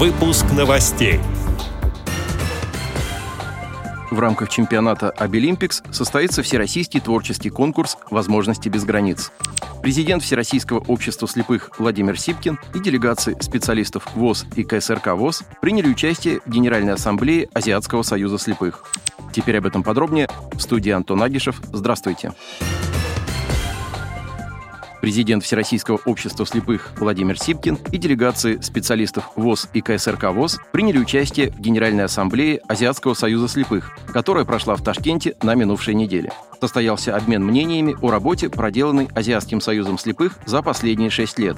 Выпуск новостей. В рамках чемпионата Обилимпикс состоится всероссийский творческий конкурс «Возможности без границ». Президент Всероссийского общества слепых Владимир Сипкин и делегации специалистов ВОЗ и КСРК ВОЗ приняли участие в Генеральной ассамблее Азиатского союза слепых. Теперь об этом подробнее в студии Антон Агишев. Здравствуйте. Здравствуйте. Президент Всероссийского общества слепых Владимир Сипкин и делегации специалистов ВОЗ и КСРК ВОЗ приняли участие в Генеральной ассамблее Азиатского союза слепых, которая прошла в Ташкенте на минувшей неделе. Состоялся обмен мнениями о работе, проделанной Азиатским союзом слепых за последние шесть лет,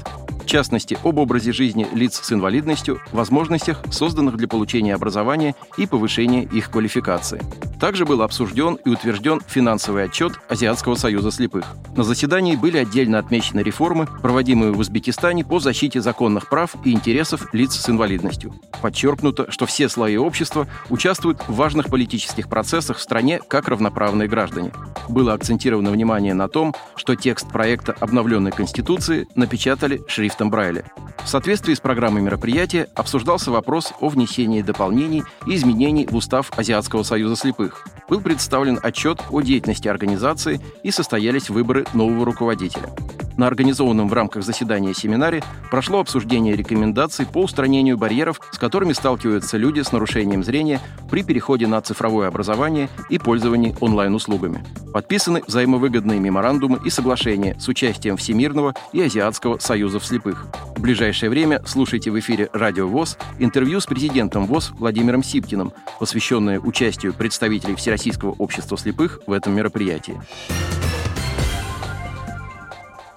частности, об образе жизни лиц с инвалидностью, возможностях, созданных для получения образования и повышения их квалификации. Также был обсужден и утвержден финансовый отчет Азиатского союза слепых. На заседании были отдельно отмечены реформы, проводимые в Узбекистане по защите законных прав и интересов лиц с инвалидностью. Подчеркнуто, что все слои общества участвуют в важных политических процессах в стране как равноправные граждане. Было акцентировано внимание на том, что текст проекта обновленной Конституции напечатали шрифтом Брайля. В соответствии с программой мероприятия обсуждался вопрос о внесении дополнений и изменений в Устав Азиатского союза слепых. Был представлен отчет о деятельности организации и состоялись выборы нового руководителя. На организованном в рамках заседания семинаре прошло обсуждение рекомендаций по устранению барьеров, с которыми сталкиваются люди с нарушением зрения при переходе на цифровое образование и пользовании онлайн-услугами. Подписаны взаимовыгодные меморандумы и соглашения с участием Всемирного и Азиатского союзов слепых. В ближайшее время слушайте в эфире «Радио ВОЗ» интервью с президентом ВОЗ Владимиром Сипкиным, посвященное участию представителей Всероссийского общества слепых в этом мероприятии.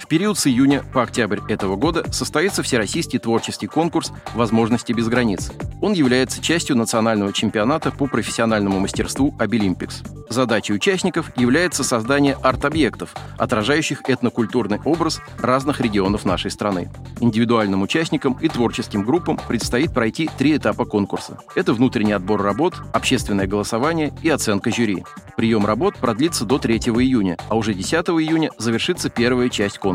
В период с июня по октябрь этого года состоится Всероссийский творческий конкурс «Возможности без границ». Он является частью национального чемпионата по профессиональному мастерству «Абилимпикс». Задачей участников является создание арт-объектов, отражающих этнокультурный образ разных регионов нашей страны. Индивидуальным участникам и творческим группам предстоит пройти три этапа конкурса. Это внутренний отбор работ, общественное голосование и оценка жюри. Прием работ продлится до 3 июня, а уже 10 июня завершится первая часть конкурса.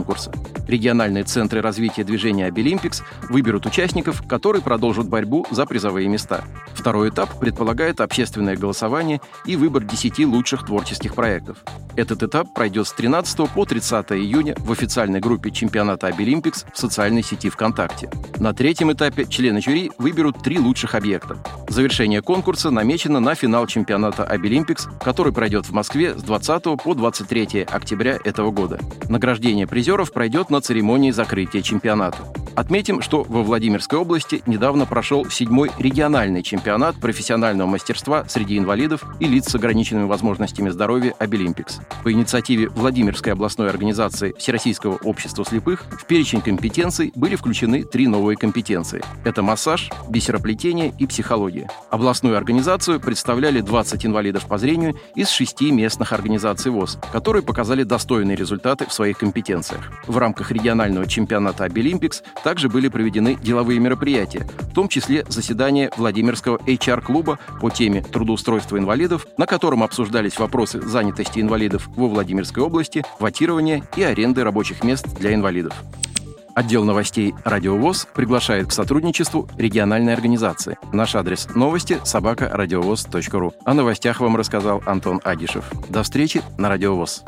Региональные центры развития движения «Абилимпикс» выберут участников, которые продолжат борьбу за призовые места. Второй этап предполагает общественное голосование и выбор 10 лучших творческих проектов. Этот этап пройдет с 13 по 30 июня в официальной группе чемпионата «Абилимпикс» в социальной сети ВКонтакте. На третьем этапе члены жюри выберут три лучших объекта. Завершение конкурса намечено на финал чемпионата «Абилимпикс», который пройдет в Москве с 20 по 23 октября этого года. Награждение призеров пройдет на церемонии закрытия чемпионата. Отметим, что во Владимирской области недавно прошел седьмой региональный чемпионат профессионального мастерства среди инвалидов и лиц с ограниченными возможностями здоровья «Обилимпикс». По инициативе Владимирской областной организации Всероссийского общества слепых в перечень компетенций были включены три новые компетенции. Это массаж, бисероплетение и психология. Областную организацию представляли 20 инвалидов по зрению из шести местных организаций ВОЗ, которые показали достойные результаты в своих компетенциях. В рамках регионального чемпионата «Обилимпикс» также были проведены деловые мероприятия, в том числе заседание Владимирского HR-клуба по теме трудоустройства инвалидов, на котором обсуждались вопросы занятости инвалидов во Владимирской области, ватирования и аренды рабочих мест для инвалидов. Отдел новостей «Радиовоз» приглашает к сотрудничеству региональной организации. Наш адрес новости – собакарадиовоз.ру. О новостях вам рассказал Антон Агишев. До встречи на «Радиовоз».